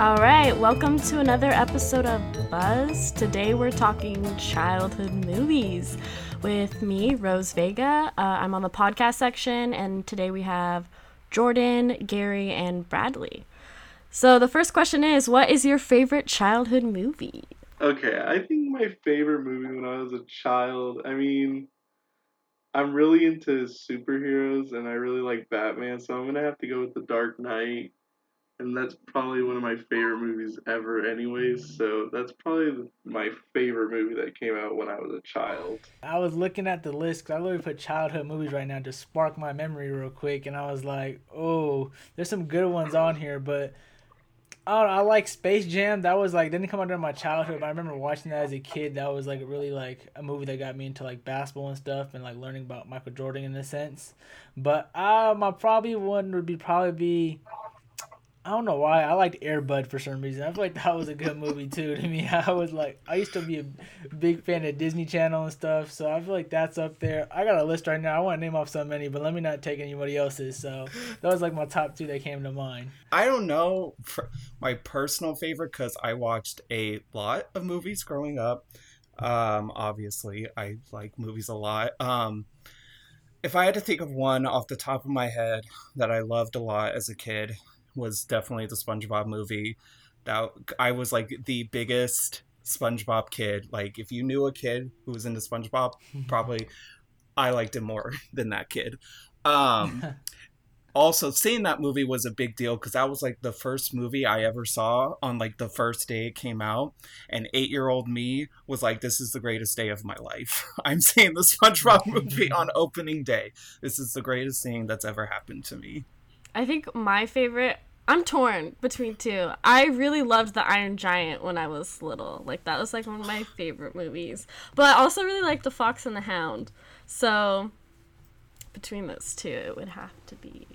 All right, welcome to another episode of Buzz. Today we're talking childhood movies with me, Rose Vega. Uh, I'm on the podcast section, and today we have Jordan, Gary, and Bradley. So the first question is What is your favorite childhood movie? Okay, I think my favorite movie when I was a child, I mean, I'm really into superheroes and I really like Batman, so I'm gonna have to go with The Dark Knight and that's probably one of my favorite movies ever anyways so that's probably my favorite movie that came out when i was a child i was looking at the list because i literally put childhood movies right now to spark my memory real quick and i was like oh there's some good ones on here but I, I like Space Jam. That was like didn't come out during my childhood, but I remember watching that as a kid. That was like really like a movie that got me into like basketball and stuff, and like learning about Michael Jordan in a sense. But uh, my probably one would be probably be I don't know why I liked Airbud for some reason. I feel like that was a good movie too to me. I was like, I used to be a big fan of Disney Channel and stuff, so I feel like that's up there. I got a list right now. I want to name off so many, but let me not take anybody else's. So that was like my top two that came to mind. I don't know my personal favorite because I watched a lot of movies growing up. Um, obviously, I like movies a lot. Um, if I had to think of one off the top of my head that I loved a lot as a kid, was definitely the SpongeBob movie. That I was like the biggest SpongeBob kid. Like if you knew a kid who was into SpongeBob, probably I liked him more than that kid. Um also seeing that movie was a big deal because that was like the first movie I ever saw on like the first day it came out. And eight year old me was like, This is the greatest day of my life. I'm seeing the SpongeBob movie on opening day. This is the greatest thing that's ever happened to me. I think my favorite I'm torn between two. I really loved The Iron Giant when I was little. Like that was like one of my favorite movies. But I also really liked The Fox and the Hound. So between those two it would have to be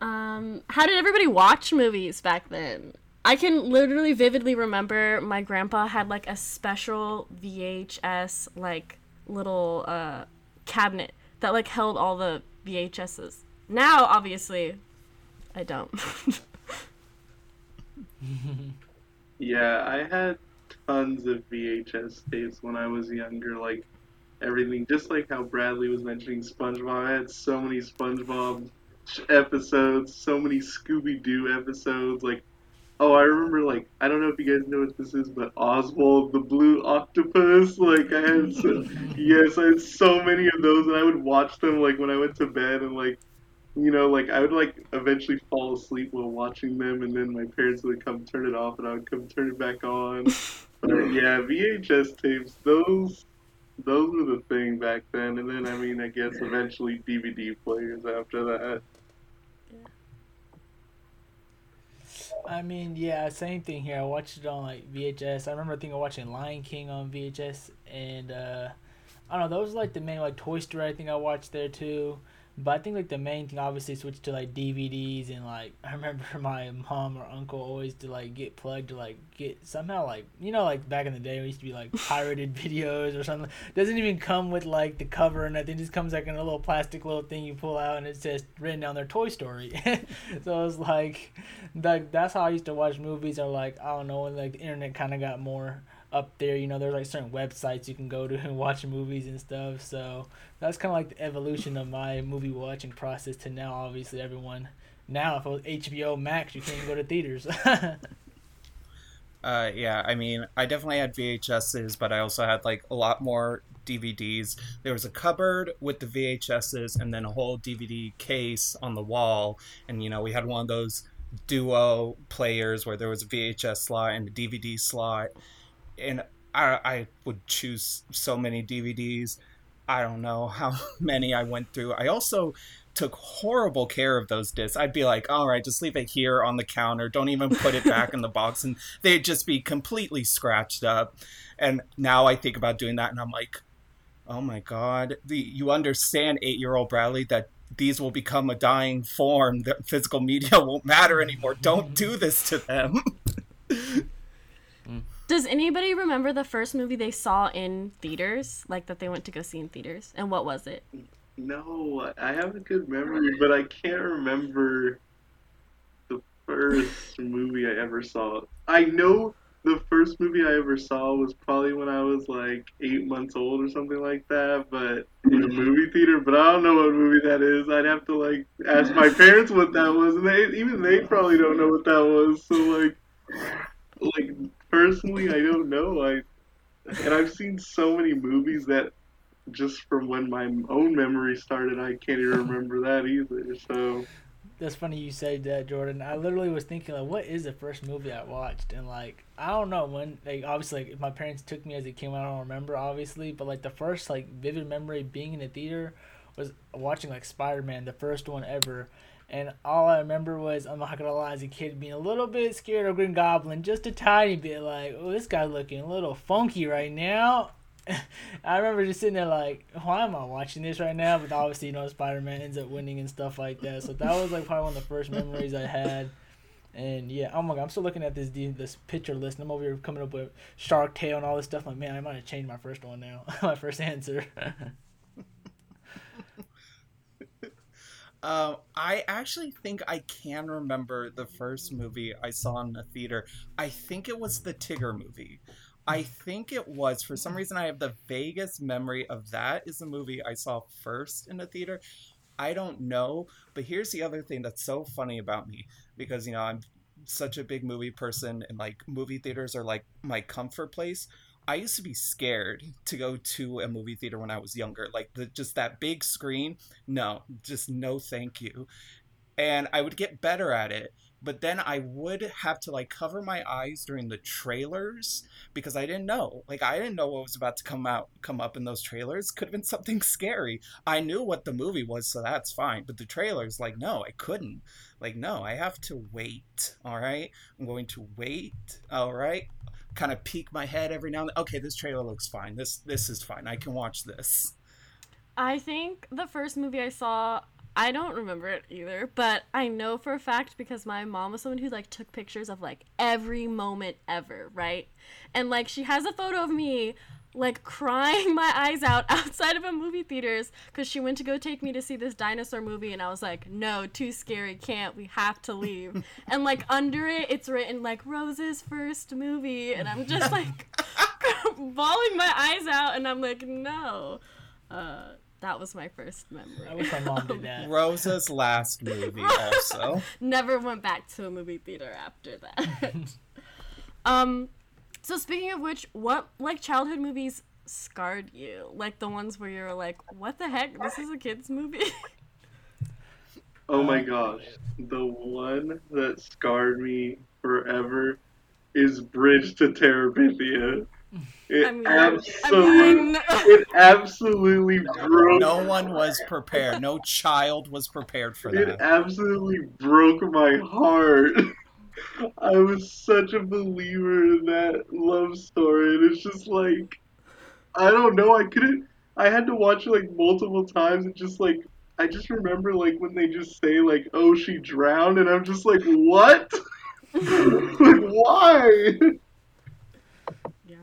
um how did everybody watch movies back then? I can literally vividly remember my grandpa had like a special VHS like little uh cabinet that like held all the VHSs. Now, obviously, I don't. yeah, I had tons of VHS tapes when I was younger, like everything. Just like how Bradley was mentioning SpongeBob, I had so many SpongeBob episodes, so many Scooby Doo episodes. Like, oh, I remember, like, I don't know if you guys know what this is, but Oswald the Blue Octopus. Like, I had, so, yes, I had so many of those, and I would watch them, like, when I went to bed, and, like, you know, like I would like eventually fall asleep while watching them, and then my parents would come turn it off, and I would come turn it back on. but yeah, VHS tapes, those those were the thing back then, and then I mean, I guess eventually DVD players after that. Yeah. I mean, yeah, same thing here. I watched it on like VHS. I remember thinking of watching Lion King on VHS, and uh, I don't know. Those were like the main like Toy Story. I think I watched there too. But I think like the main thing obviously switched to like DVDs and like I remember my mom or uncle always to like get plugged to like get somehow like you know like back in the day we used to be like pirated videos or something. Doesn't even come with like the cover and nothing. Just comes like in a little plastic little thing you pull out and it says written down there Toy Story. so it's like like that's how I used to watch movies or like I don't know when like the internet kind of got more up there. You know, there's like certain websites you can go to and watch movies and stuff. So that's kind of like the evolution of my movie watching process to now. Obviously, everyone now if it was HBO Max, you can't go to theaters. uh, yeah, I mean, I definitely had VHSs, but I also had like a lot more DVDs. There was a cupboard with the VHSs, and then a whole DVD case on the wall. And you know, we had one of those duo players where there was a VHS slot and a DVD slot and I, I would choose so many DVDs. I don't know how many I went through. I also took horrible care of those discs. I'd be like, all right, just leave it here on the counter. Don't even put it back in the box. And they'd just be completely scratched up. And now I think about doing that and I'm like, oh my God. The, you understand, eight year old Bradley, that these will become a dying form. The physical media won't matter anymore. Don't do this to them. Does anybody remember the first movie they saw in theaters, like that they went to go see in theaters, and what was it? No, I have a good memory, but I can't remember the first movie I ever saw. I know the first movie I ever saw was probably when I was like eight months old or something like that, but in a movie theater. But I don't know what movie that is. I'd have to like ask my parents what that was, and they even they probably don't know what that was. So like, like personally, I don't know. I and I've seen so many movies that just from when my own memory started, I can't even remember that either. So That's funny you said that, Jordan. I literally was thinking like, what is the first movie I watched? And like, I don't know when. Like, obviously, like, if my parents took me as it came out, I don't remember, obviously. But like, the first like vivid memory being in the theater was watching like Spider Man, the first one ever. And all I remember was, I'm not gonna lie, as a kid being a little bit scared of Green Goblin, just a tiny bit. Like, oh, this guy's looking a little funky right now. I remember just sitting there like, why am I watching this right now? But obviously, you know, Spider Man ends up winning and stuff like that. So that was like probably one of the first memories I had. And yeah, oh my god, I'm still looking at this this picture list. And I'm over here coming up with Shark Tale and all this stuff. I'm like, man, I might have changed my first one now. my first answer. Um, I actually think I can remember the first movie I saw in the theater. I think it was the Tigger movie. I think it was. For some reason, I have the vaguest memory of that is the movie I saw first in the theater. I don't know, but here's the other thing that's so funny about me because you know I'm such a big movie person and like movie theaters are like my comfort place. I used to be scared to go to a movie theater when I was younger. Like the just that big screen, no, just no thank you. And I would get better at it, but then I would have to like cover my eyes during the trailers because I didn't know. Like I didn't know what was about to come out come up in those trailers. Could have been something scary. I knew what the movie was, so that's fine. But the trailers, like, no, I couldn't. Like, no, I have to wait. All right. I'm going to wait. All right kind of peek my head every now and then. Okay, this trailer looks fine. This this is fine. I can watch this. I think the first movie I saw, I don't remember it either, but I know for a fact because my mom was someone who like took pictures of like every moment ever, right? And like she has a photo of me like crying my eyes out outside of a movie theaters because she went to go take me to see this dinosaur movie and i was like no too scary can't we have to leave and like under it it's written like rose's first movie and i'm just like bawling my eyes out and i'm like no uh, that was my first memory. I wish my mom did that. Rosa's last movie, also. Never went back to a movie theater after that. um, so speaking of which, what like childhood movies scarred you? Like the ones where you're like, "What the heck? This is a kids movie." oh my um, gosh, the one that scarred me forever is Bridge to Terabithia. It I mean, absolutely, I mean- it absolutely broke. No one was prepared. No child was prepared for that. It that. absolutely broke my heart. I was such a believer in that love story, and it's just like, I don't know. I couldn't. I had to watch it like multiple times, and just like, I just remember like when they just say like, "Oh, she drowned," and I'm just like, "What? like, why?" yeah.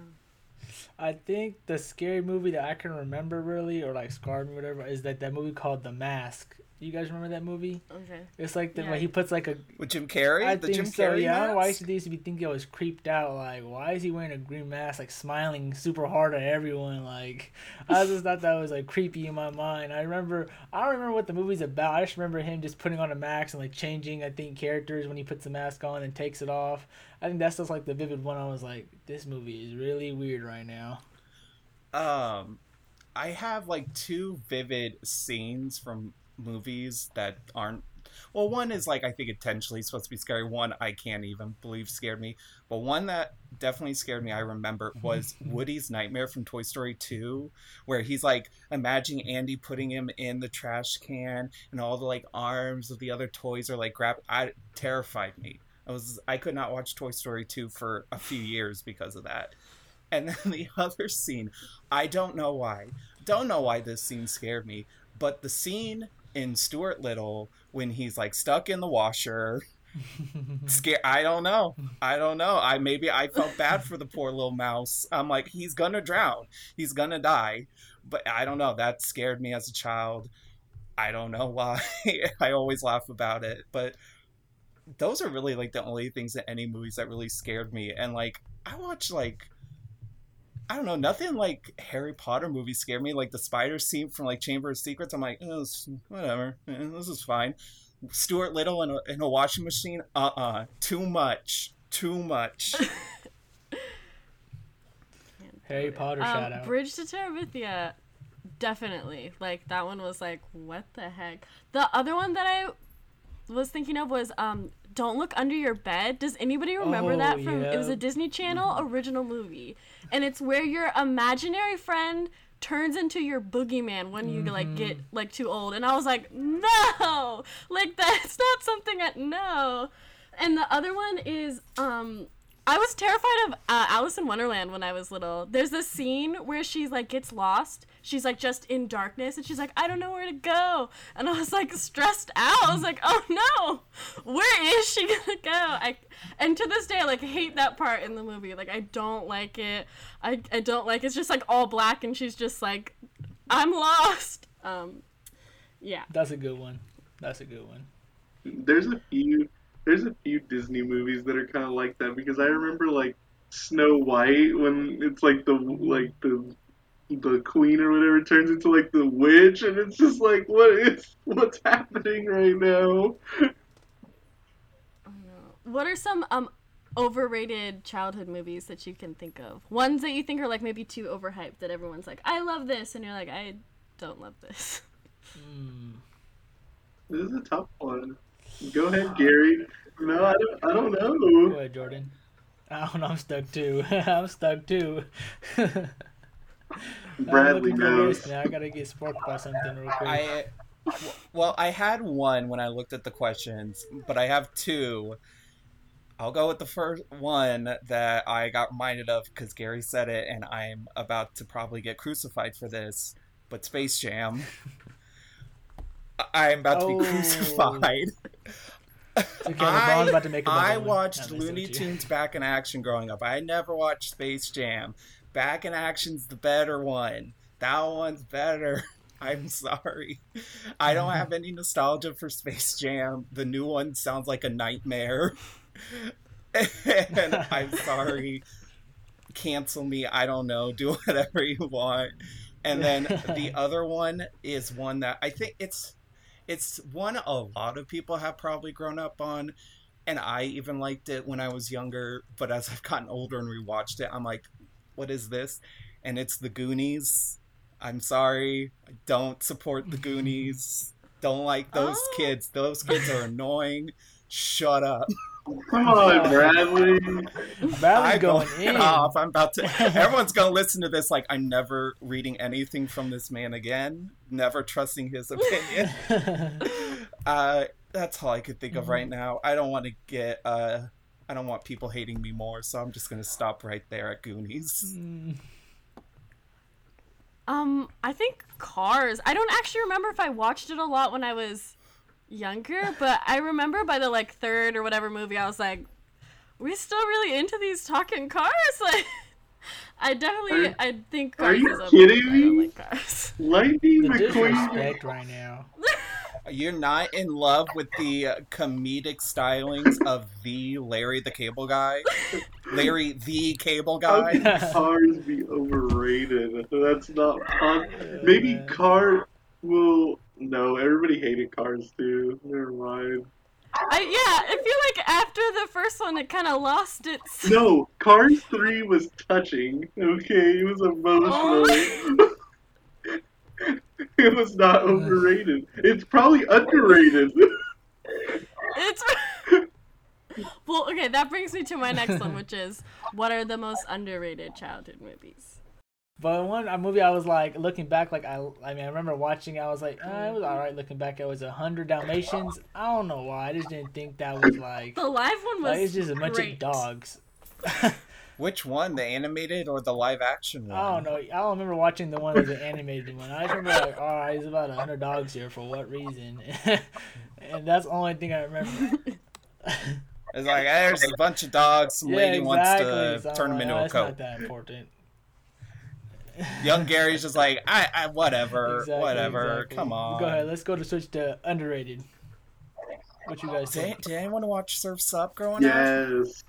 I think the scary movie that I can remember really, or like scarred me, whatever, is that that movie called The Mask. You guys remember that movie? Okay. It's like the Yeah. way he puts like a. With Jim Carrey? I the think Jim so. Carrey Yeah, I don't know why I mask? used to, used to be thinking I was creeped out. Like, why is he wearing a green mask, like smiling super hard at everyone? Like, I just thought that was like creepy in my mind. I remember, I don't remember what the movie's about. I just remember him just putting on a mask and like changing, I think, characters when he puts the mask on and takes it off. I think that's just like the vivid one. I was like, this movie is really weird right now. um i have like two vivid scenes from movies that aren't well one is like i think intentionally supposed to be scary. One i can't even believe scared me. But one that definitely scared me i remember mm-hmm. was woody's nightmare from toy story 2 where he's like imagining andy putting him in the trash can and all the like arms of the other toys are like grab i terrified me. I was i could not watch toy story 2 for a few years because of that. And then the other scene, I don't know why. Don't know why this scene scared me, but the scene in Stuart Little when he's like stuck in the washer, scare I don't know. I don't know. I maybe I felt bad for the poor little mouse. I'm like he's gonna drown. He's gonna die. But I don't know. That scared me as a child. I don't know why. I always laugh about it, but those are really like the only things in any movies that really scared me. And like I watch like I don't know, nothing like Harry Potter movies scare me. Like the spider scene from like Chamber of Secrets, I'm like, oh, whatever, Eh, this is fine. Stuart Little in a, in a washing machine, uh uh too much, too much. Harry Potter shout Um, out. Bridge to Terabithia, definitely. Like that one was like, what the heck? The other one that I was thinking of was um, Don't Look Under Your Bed. Does anybody remember Oh, that from? It was a Disney Channel original movie, and it's where your imaginary friend turns into your boogeyman when you like get like too old. And I was like, no, like that's not something I no. And the other one is um I was terrified of uh, Alice in Wonderland when I was little. There's this scene where she's like gets lost. She's like just in darkness and she's like, I don't know where to go. And I was like stressed out. I was like, oh no, where is she gonna go? I and to this day I like hate that part in the movie. Like I don't like it. I I don't like it's just like all black and she's just like, I'm lost. Um, yeah. That's a good one. That's a good one. There's a few there's a few Disney movies that are kind of like that because I remember like Snow White when it's like the like the the queen or whatever turns into like the witch and it's just like what is what's happening right now? What are some um overrated childhood movies that you can think of? Ones that you think are like maybe too overhyped that everyone's like, I love this, and you're like, I don't love this. Mm. This is a tough one. Go ahead, Gary. No, I don't. I don't know. Go know. ahead, Jordan. I don't know. I'm stuck too. I'm stuck too. Bradley I'm looking for knows. this. I gotta get sparked by something real quick. I well, I had one when I looked at the questions, but I have two. I'll go with the first one that I got reminded of because Gary said it, and I'm about to probably get crucified for this. But Space Jam, I- I'm about to be Oh. crucified. Okay, LeBron's about to make I watched Looney. Tunes Back in Action growing up. I never watched Space Jam. Back in Action's the better one. That one's better. I'm sorry. I don't have any nostalgia for Space Jam. The new one sounds like a nightmare. and I'm sorry. Cancel me. I don't know. Do whatever you want. And then the other one is one that I think it's it's one a lot of people have probably grown up on and I even liked it when I was younger, but as I've gotten older and rewatched it, I'm like, what is this? And it's the Goonies. I'm sorry. I don't support the Goonies. Don't like those Oh. kids. Those kids are annoying. Shut up. Come on, Bradley. Bradley's going going in. off. I'm about to. Everyone's gonna listen to this like I'm never reading anything from this man again. Never trusting his opinion. uh, that's all I could think of right now. I don't want to get. Uh, I don't want people hating me more, so I'm just gonna stop right there at Goonies. Mm, Um, I think Cars. I don't actually remember if I watched it a lot when I was younger, but I remember by the like third or whatever movie, I was like, "We still really into these talking cars?" Like, I definitely, Are- I think are you is kidding overrated. Me? like Cars. Lightning the McQueen. right now. You're not in love with the uh, comedic stylings of the Larry the Cable Guy, Larry the Cable How Guy. can cars be overrated? That's not fun. Maybe man. car will. No, everybody hated cars too. Never mind. I yeah, I feel like after the first one, it kind of lost its. No, Cars 3 was touching. Okay, it was emotional. Oh. it was not overrated. It's probably underrated. It's. well, okay, that brings me to my next one, which is what are the most underrated childhood movies? But one a movie I was like looking back, like I, I mean, I remember watching. I was like, uh, it was all right. Looking back, it was a hundred Dalmatians. I don't know why. I just didn't think that was like, The live one was. like it's just a bunch great. of dogs. Which one, the animated or the live action one? I don't know. I don't remember watching the one that the animated one. I just remember like, all right, there's about a hundred dogs here for what reason? and that's the only thing I remember. It's like there's a bunch of dogs. Some lady wants to I'm turn them like, into oh, a it's coat. not that important. Young Gary's just like, I, I whatever, Exactly, whatever. exactly. Come on. Go ahead. Let's go to switch to underrated. What you guys Did, think? did anyone watch Surf's Up growing up? Yes,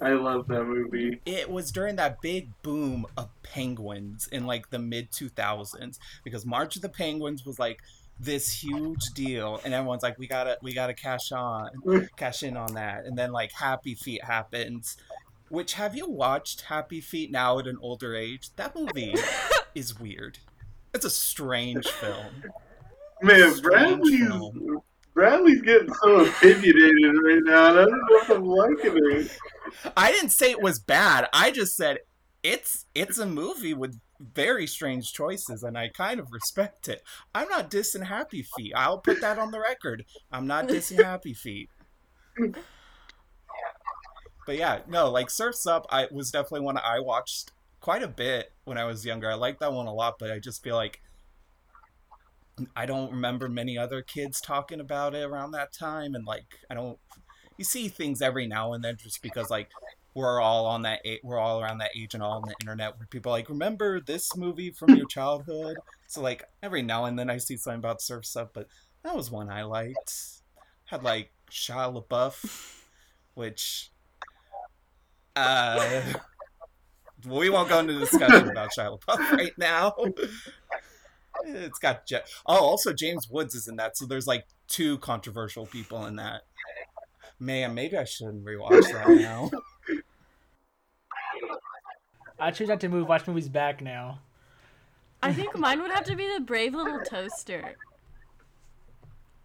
I love that movie. It was during that big boom of penguins in like the mid 2000s because March of the Penguins was like this huge deal and everyone's like we gotta we gotta cash on cash in on that and then like happy feet happens which have you watched happy feet now at an older age? That movie is weird. It's a strange film. Man, Strange Bradley's film. Bradley's getting so opinionated right now. I don't know if I'm liking it. i didn't say it was bad. I just said it's it's a movie with very strange choices and i kind of respect it. I'm not dissing happy feet. I'll put that on the record. I'm not dissing happy feet but yeah no like surfs up i was definitely one i watched quite a bit when i was younger. I liked that one a lot but i just feel like i don't remember many other kids talking about it around that time and like i don't you see things every now and then just because like we're all on that we're all around that age and all on the internet where people like remember this movie from your childhood? So like every now and then i see something about surfs up but that was one i liked. Had like Shia LaBeouf which uh we won't go into discussion about Shia LaBeouf right now it's got Je- oh also James Woods is in that so there's like two controversial people in that man maybe I shouldn't rewatch that now I choose not to move. Watch movies back now. I think mine would have to be the Brave Little Toaster.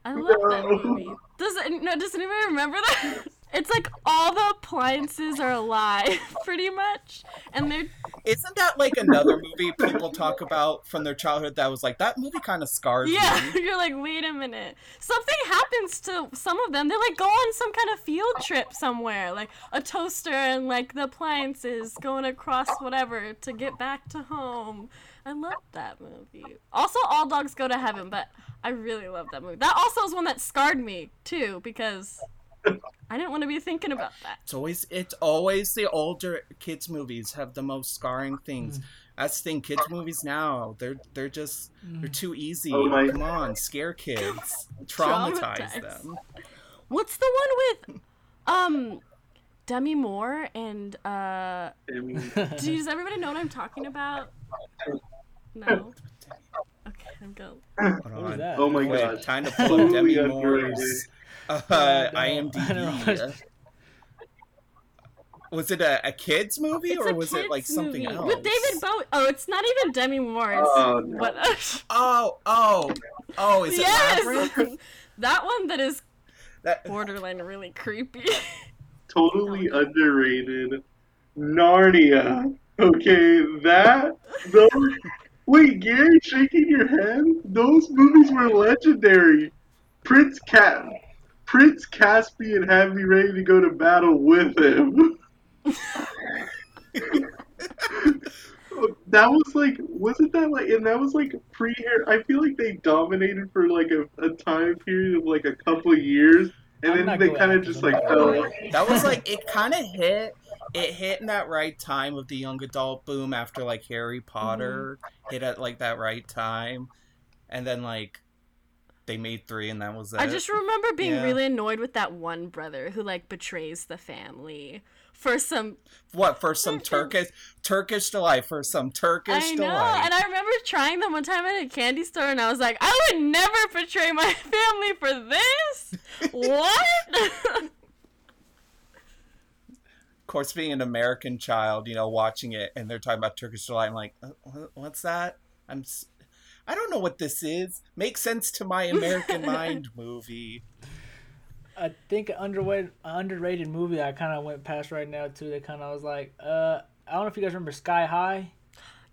I love that movie. Does no? Does anybody remember that? It's like all the appliances are alive, pretty much, and they're Isn't that like another movie people talk about from their childhood that was like that movie kind of scarred yeah. me? You're like, wait a minute. Something happens to some of them. They like go on some kind of field trip somewhere, like a toaster and like the appliances going across whatever to get back to home. I love that movie. Also, All Dogs Go to Heaven, but I really love that movie. That also is one that scarred me too because I didn't want to be thinking about that. It's always it's always the older kids movies have the most scarring Mm. things. That's the thing. Kids movies now they're they're just they're too easy. Oh my- Come on, scare kids, traumatize Traumatize. them. What's the one with um Demi Moore and uh I mean, does everybody know what I'm talking about? No. Okay, I'm go. Hold What was on. that? oh my Wait, gosh. time to pull up Demi Totally Moore's uh, Yeah, I don't- IMDb. Was it a, a kids movie It's or was it like something movie else? with David Bowie. Oh, it's not even Demi Moore. Oh, no. what? Oh, oh, oh! Is it Labyrinth? yes, that one that is That, borderline really creepy. totally underrated. Narnia. Okay, that those. Wait, Gary, shaking your head? Those movies were legendary. Prince Cat, Prince Caspian had me ready to go to battle with him. that was like, wasn't that like, and that was like pre hair. I feel like they dominated for like a, a time period of like a couple of years, and I'm then they kind of just like fell. off. that was like it kind of hit. It hit in that right time of the young adult boom after like Harry Potter hit at like that right time, and then like they made three, and that was it. I just remember being Yeah. really annoyed with that one brother who like betrays the family for some. what for some Turkish Turkish delight for some Turkish I know, delight. and I remember trying them one time at a candy store, and I was like, I would never betray my family for this. what? of course, being an American child, you know, watching it and they're talking about Turkish delight, I'm like, uh, what's that? I'm, I don't know what this is. Makes sense to my American mind movie. I think an underrated, underrated movie I kind of went past right now too. That kind of was like, uh, I don't know if you guys remember Sky High.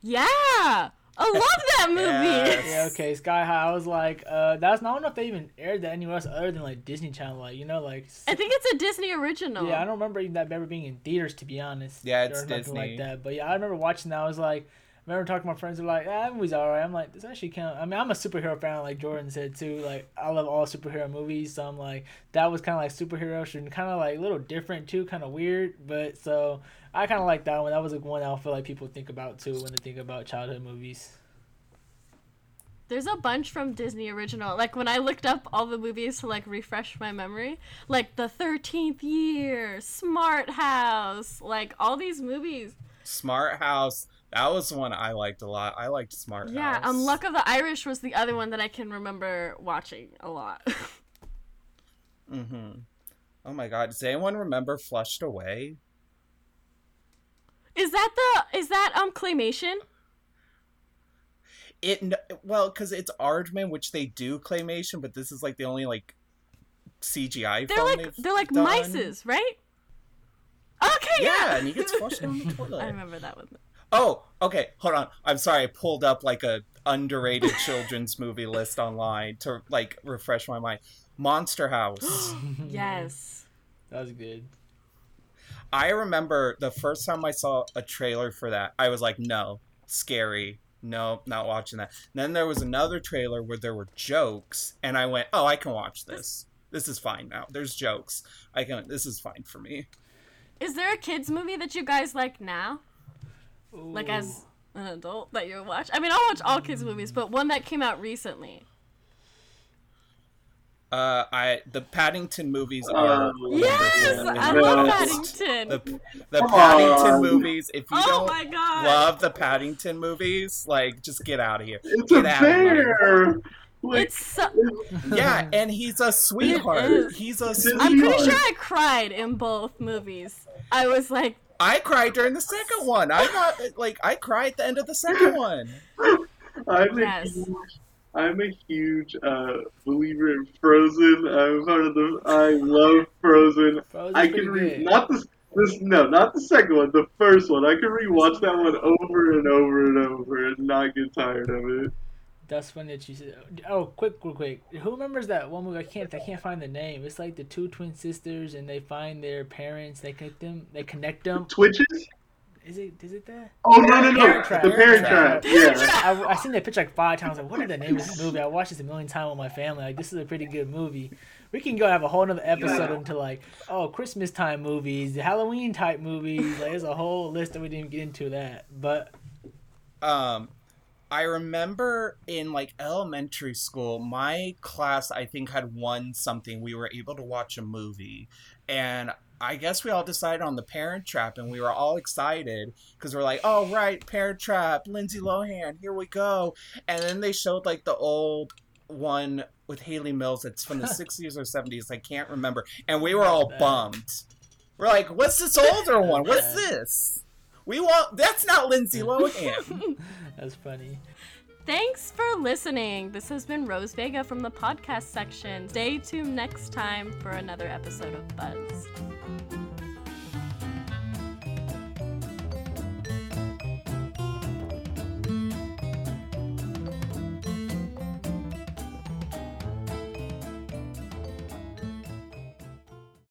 yeah, I love that movie. Yes. Yeah, okay, Sky High. I was like, uh, that's not I don't know if they even aired that anywhere else other than like Disney Channel, like you know, like. I think it's a Disney original. Yeah, I don't remember even that ever being in theaters to be honest. Yeah, it's or Disney. like that. But yeah, I remember watching that. I was like, I remember talking to my friends. Were like, ah, that movie's alright. I'm like, this actually kind of. I mean, I'm a superhero fan, like Jordan said too. Like, I love all superhero movies. So I'm like, that was kind of like superhero, and kind of like a little different too, kind of weird. But so I kind of like that one. That was like one I feel like people think about too when they think about childhood movies. There's a bunch from Disney original. Like when I looked up all the movies to like refresh my memory, like The 13th Year, Smart House, like all these movies. Smart House. That was the one I liked a lot. I liked Smart Yeah, House. um Luck of the Irish was the other one that I can remember watching a lot. Mm-hmm. Oh my god. Does anyone remember Flushed Away? is that the is that um claymation? It n- well, because it's Aardman, which they do claymation, but this is like the only like CGI They're film like they're like done. mices, right? Okay, Yeah, yeah. and he gets flushed down the toilet. I remember that one. Oh, okay. Hold on. I'm sorry. I pulled up like a underrated children's movie list online to like refresh my mind. Monster House. Yes. That was good. I remember the first time I saw a trailer for that, I was like, no, scary. No, not watching that. And then there was another trailer where there were jokes, and I went, oh, I can watch this. This is fine now. There's jokes. I can. This is fine for me. Is there a kids movie that you guys like now? Like as an adult that you watch? I mean, I'll watch all kids movies, but one that came out recently. Uh, I the Paddington movies are. Uh, Yes, I love Paddington. The, the Paddington on. movies. If you oh don't my god. love the Paddington movies, like just get out of here. It's a Get out bear. Like, It's so, Yeah, and he's a sweetheart. He's a I'm sweetheart. I'm pretty sure I cried in both movies. I was like, I cried during the second one. I got like I cried at the end of the second one. I'm a Yes. huge, I'm a huge uh, believer in Frozen. I'm part of the. I love Frozen. Frozen's I pretty can read not the this no, not the second one, the first one. I can rewatch that one over and over and over and not get tired of it. That's funny that you said. Oh, quick, quick, quick. Who remembers that one movie? I can't. I can't find the name. It's like the two twin sisters, and they find their parents. They connect them. They connect them. Twitches? Is it? Is it that? Oh no no no! Parent Trap. The Parent Parent Trap. Trap. Yeah. I, I seen that picture like five times. Like, what is the name of this movie? I watched this a million times with my family. Like, this is a pretty good movie. We can go have a whole nother episode into like, oh, Christmas time movies, Halloween type movies. Like, there's a whole list that we didn't get into that. But Um I remember in like elementary school, my class I think had won something. We were able to watch a movie, and I guess we all decided on the Parent Trap, and we were all excited because we're like, "Oh right, Parent Trap, Lindsay Lohan, here we go!" And then they showed like the old one with Hayley Mills. It's from the '60s or '70s. I can't remember, and we were all bummed. We're like, "What's this older one? What's this?" We want that's not Lindsay Lohan. that's funny. thanks for listening. This has been Rose Vega from the podcast section. Stay tuned next time for another episode of Buzz.